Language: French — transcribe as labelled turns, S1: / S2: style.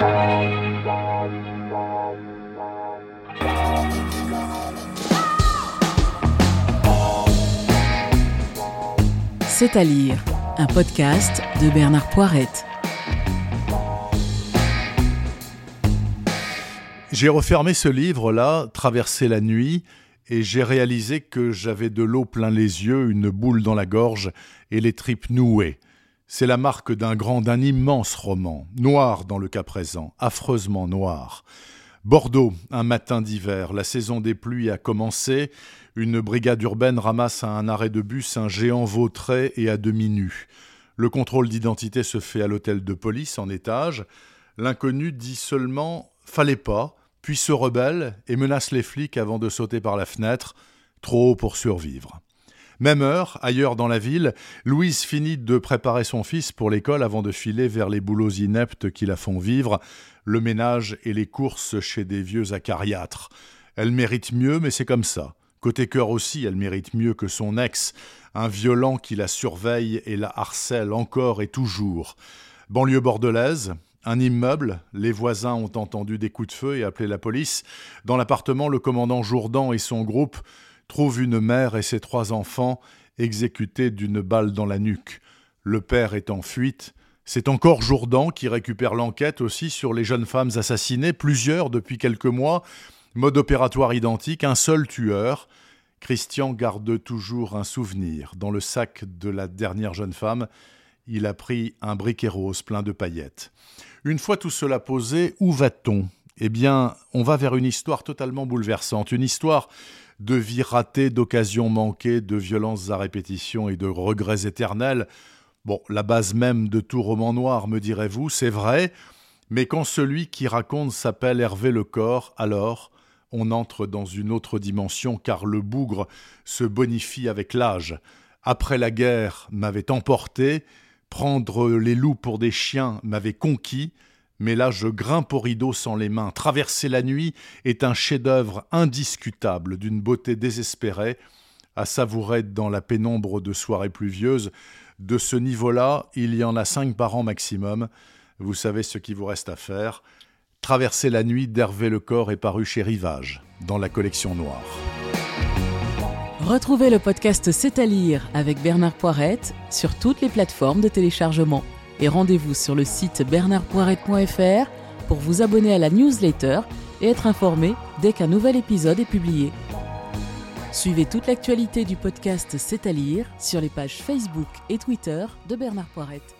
S1: C'est à lire, un podcast de Bernard Poirette.
S2: J'ai refermé ce livre-là, Traverser la nuit, et j'ai réalisé que j'avais de l'eau plein les yeux, une boule dans la gorge et les tripes nouées. C'est la marque d'un grand, d'un immense roman, noir dans le cas présent, affreusement noir. Bordeaux, un matin d'hiver, la saison des pluies a commencé, une brigade urbaine ramasse à un arrêt de bus un géant vautré et à demi nu. Le contrôle d'identité se fait à l'hôtel de police en étage. L'inconnu dit seulement Fallait pas, puis se rebelle et menace les flics avant de sauter par la fenêtre, trop haut pour survivre. Même heure, ailleurs dans la ville, Louise finit de préparer son fils pour l'école avant de filer vers les boulots ineptes qui la font vivre, le ménage et les courses chez des vieux acariâtres. Elle mérite mieux, mais c'est comme ça. Côté cœur aussi, elle mérite mieux que son ex, un violent qui la surveille et la harcèle encore et toujours. Banlieue bordelaise, un immeuble, les voisins ont entendu des coups de feu et appelé la police. Dans l'appartement, le commandant Jourdan et son groupe trouvent une mère et ses trois enfants exécutés d'une balle dans la nuque. Le père est en fuite. C'est encore Jourdan qui récupère l'enquête aussi sur les jeunes femmes assassinées, plusieurs depuis quelques mois. Mode opératoire identique, un seul tueur. Christian garde toujours un souvenir. Dans le sac de la dernière jeune femme, il a pris un briquet rose plein de paillettes. Une fois tout cela posé, où va-t-on? Eh bien, on va vers une histoire totalement bouleversante, une histoire de vie ratée, d'occasions manquées, de violences à répétition et de regrets éternels. Bon, la base même de tout roman noir, me direz-vous, c'est vrai, mais quand celui qui raconte s'appelle Hervé le Corps, alors on entre dans une autre dimension car le bougre se bonifie avec l'âge. Après la guerre m'avait emporté, Prendre les loups pour des chiens m'avait conquis, mais là je grimpe au rideau sans les mains. Traverser la nuit est un chef-d'œuvre indiscutable, d'une beauté désespérée, à savourer dans la pénombre de soirées pluvieuses. De ce niveau-là, il y en a cinq par an maximum. Vous savez ce qu'il vous reste à faire. Traverser la nuit d'Hervé Le Corps est paru chez Rivage, dans la collection noire.
S1: Retrouvez le podcast C'est à lire avec Bernard Poirette sur toutes les plateformes de téléchargement. Et rendez-vous sur le site bernardpoirette.fr pour vous abonner à la newsletter et être informé dès qu'un nouvel épisode est publié. Suivez toute l'actualité du podcast C'est à lire sur les pages Facebook et Twitter de Bernard Poirette.